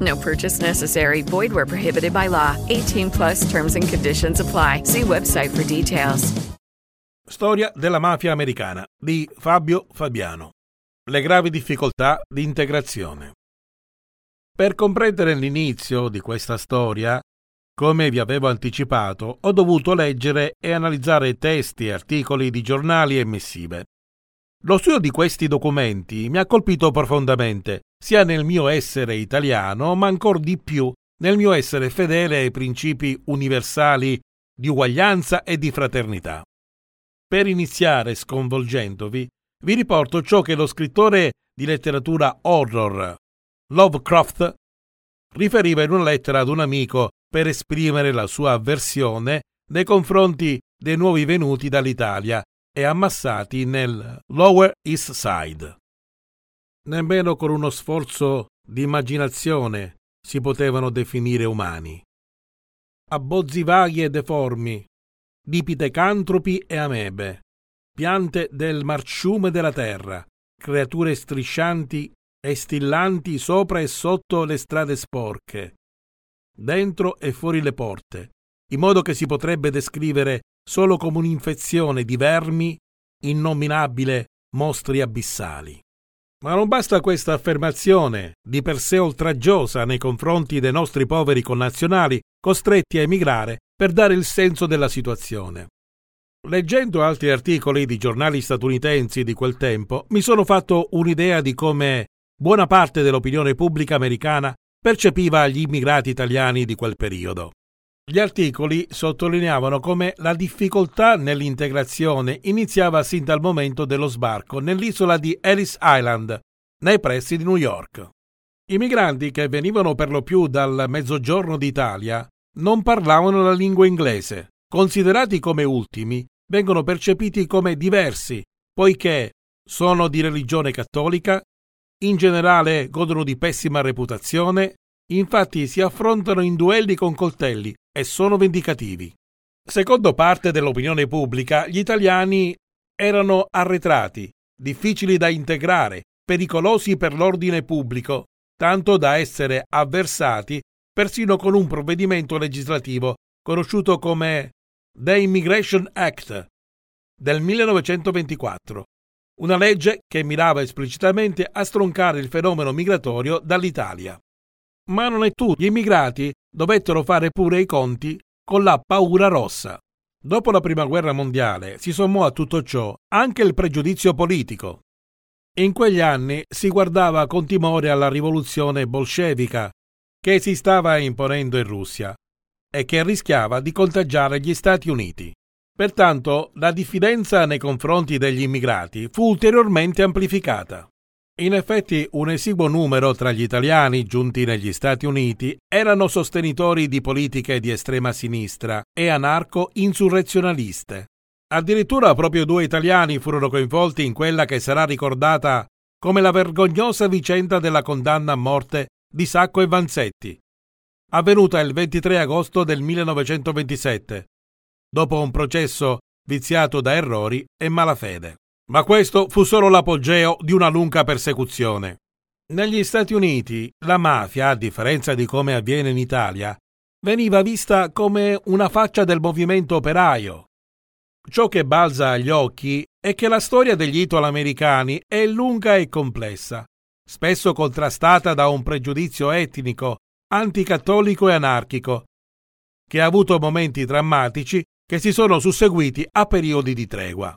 No purchase necessary. Void where prohibited by law. 18 plus terms and conditions apply. See website for details. Storia della mafia americana di Fabio Fabiano. Le gravi difficoltà di integrazione. Per comprendere l'inizio di questa storia, come vi avevo anticipato, ho dovuto leggere e analizzare testi e articoli di giornali e missive. Lo studio di questi documenti mi ha colpito profondamente, sia nel mio essere italiano, ma ancor di più nel mio essere fedele ai principi universali di uguaglianza e di fraternità. Per iniziare sconvolgendovi, vi riporto ciò che lo scrittore di letteratura horror Lovecraft riferiva in una lettera ad un amico per esprimere la sua avversione nei confronti dei nuovi venuti dall'Italia e ammassati nel Lower East Side. Nemmeno con uno sforzo di immaginazione si potevano definire umani. Abbozzi vaghi e deformi, di pitecantropi e amebe, piante del marciume della terra, creature striscianti e stillanti sopra e sotto le strade sporche, dentro e fuori le porte, in modo che si potrebbe descrivere solo come un'infezione di vermi innominabile mostri abissali. Ma non basta questa affermazione, di per sé oltraggiosa nei confronti dei nostri poveri connazionali costretti a emigrare per dare il senso della situazione. Leggendo altri articoli di giornali statunitensi di quel tempo, mi sono fatto un'idea di come buona parte dell'opinione pubblica americana percepiva gli immigrati italiani di quel periodo. Gli articoli sottolineavano come la difficoltà nell'integrazione iniziava sin dal momento dello sbarco nell'isola di Ellis Island, nei pressi di New York. I migranti che venivano per lo più dal mezzogiorno d'Italia non parlavano la lingua inglese. Considerati come ultimi, vengono percepiti come diversi, poiché sono di religione cattolica, in generale godono di pessima reputazione, infatti si affrontano in duelli con coltelli e sono vendicativi. Secondo parte dell'opinione pubblica, gli italiani erano arretrati, difficili da integrare, pericolosi per l'ordine pubblico, tanto da essere avversati persino con un provvedimento legislativo conosciuto come The Immigration Act del 1924, una legge che mirava esplicitamente a stroncare il fenomeno migratorio dall'Italia. Ma non è tutto, gli immigrati dovettero fare pure i conti con la paura rossa. Dopo la Prima Guerra Mondiale si sommò a tutto ciò anche il pregiudizio politico. In quegli anni si guardava con timore alla rivoluzione bolscevica che si stava imponendo in Russia e che rischiava di contagiare gli Stati Uniti. Pertanto la diffidenza nei confronti degli immigrati fu ulteriormente amplificata. In effetti un esiguo numero tra gli italiani giunti negli Stati Uniti erano sostenitori di politiche di estrema sinistra e anarco-insurrezionaliste. Addirittura proprio due italiani furono coinvolti in quella che sarà ricordata come la vergognosa vicenda della condanna a morte di Sacco e Vanzetti, avvenuta il 23 agosto del 1927, dopo un processo viziato da errori e malafede. Ma questo fu solo l'apogeo di una lunga persecuzione. Negli Stati Uniti la mafia, a differenza di come avviene in Italia, veniva vista come una faccia del movimento operaio. Ciò che balza agli occhi è che la storia degli italo-americani è lunga e complessa, spesso contrastata da un pregiudizio etnico, anticattolico e anarchico, che ha avuto momenti drammatici che si sono susseguiti a periodi di tregua.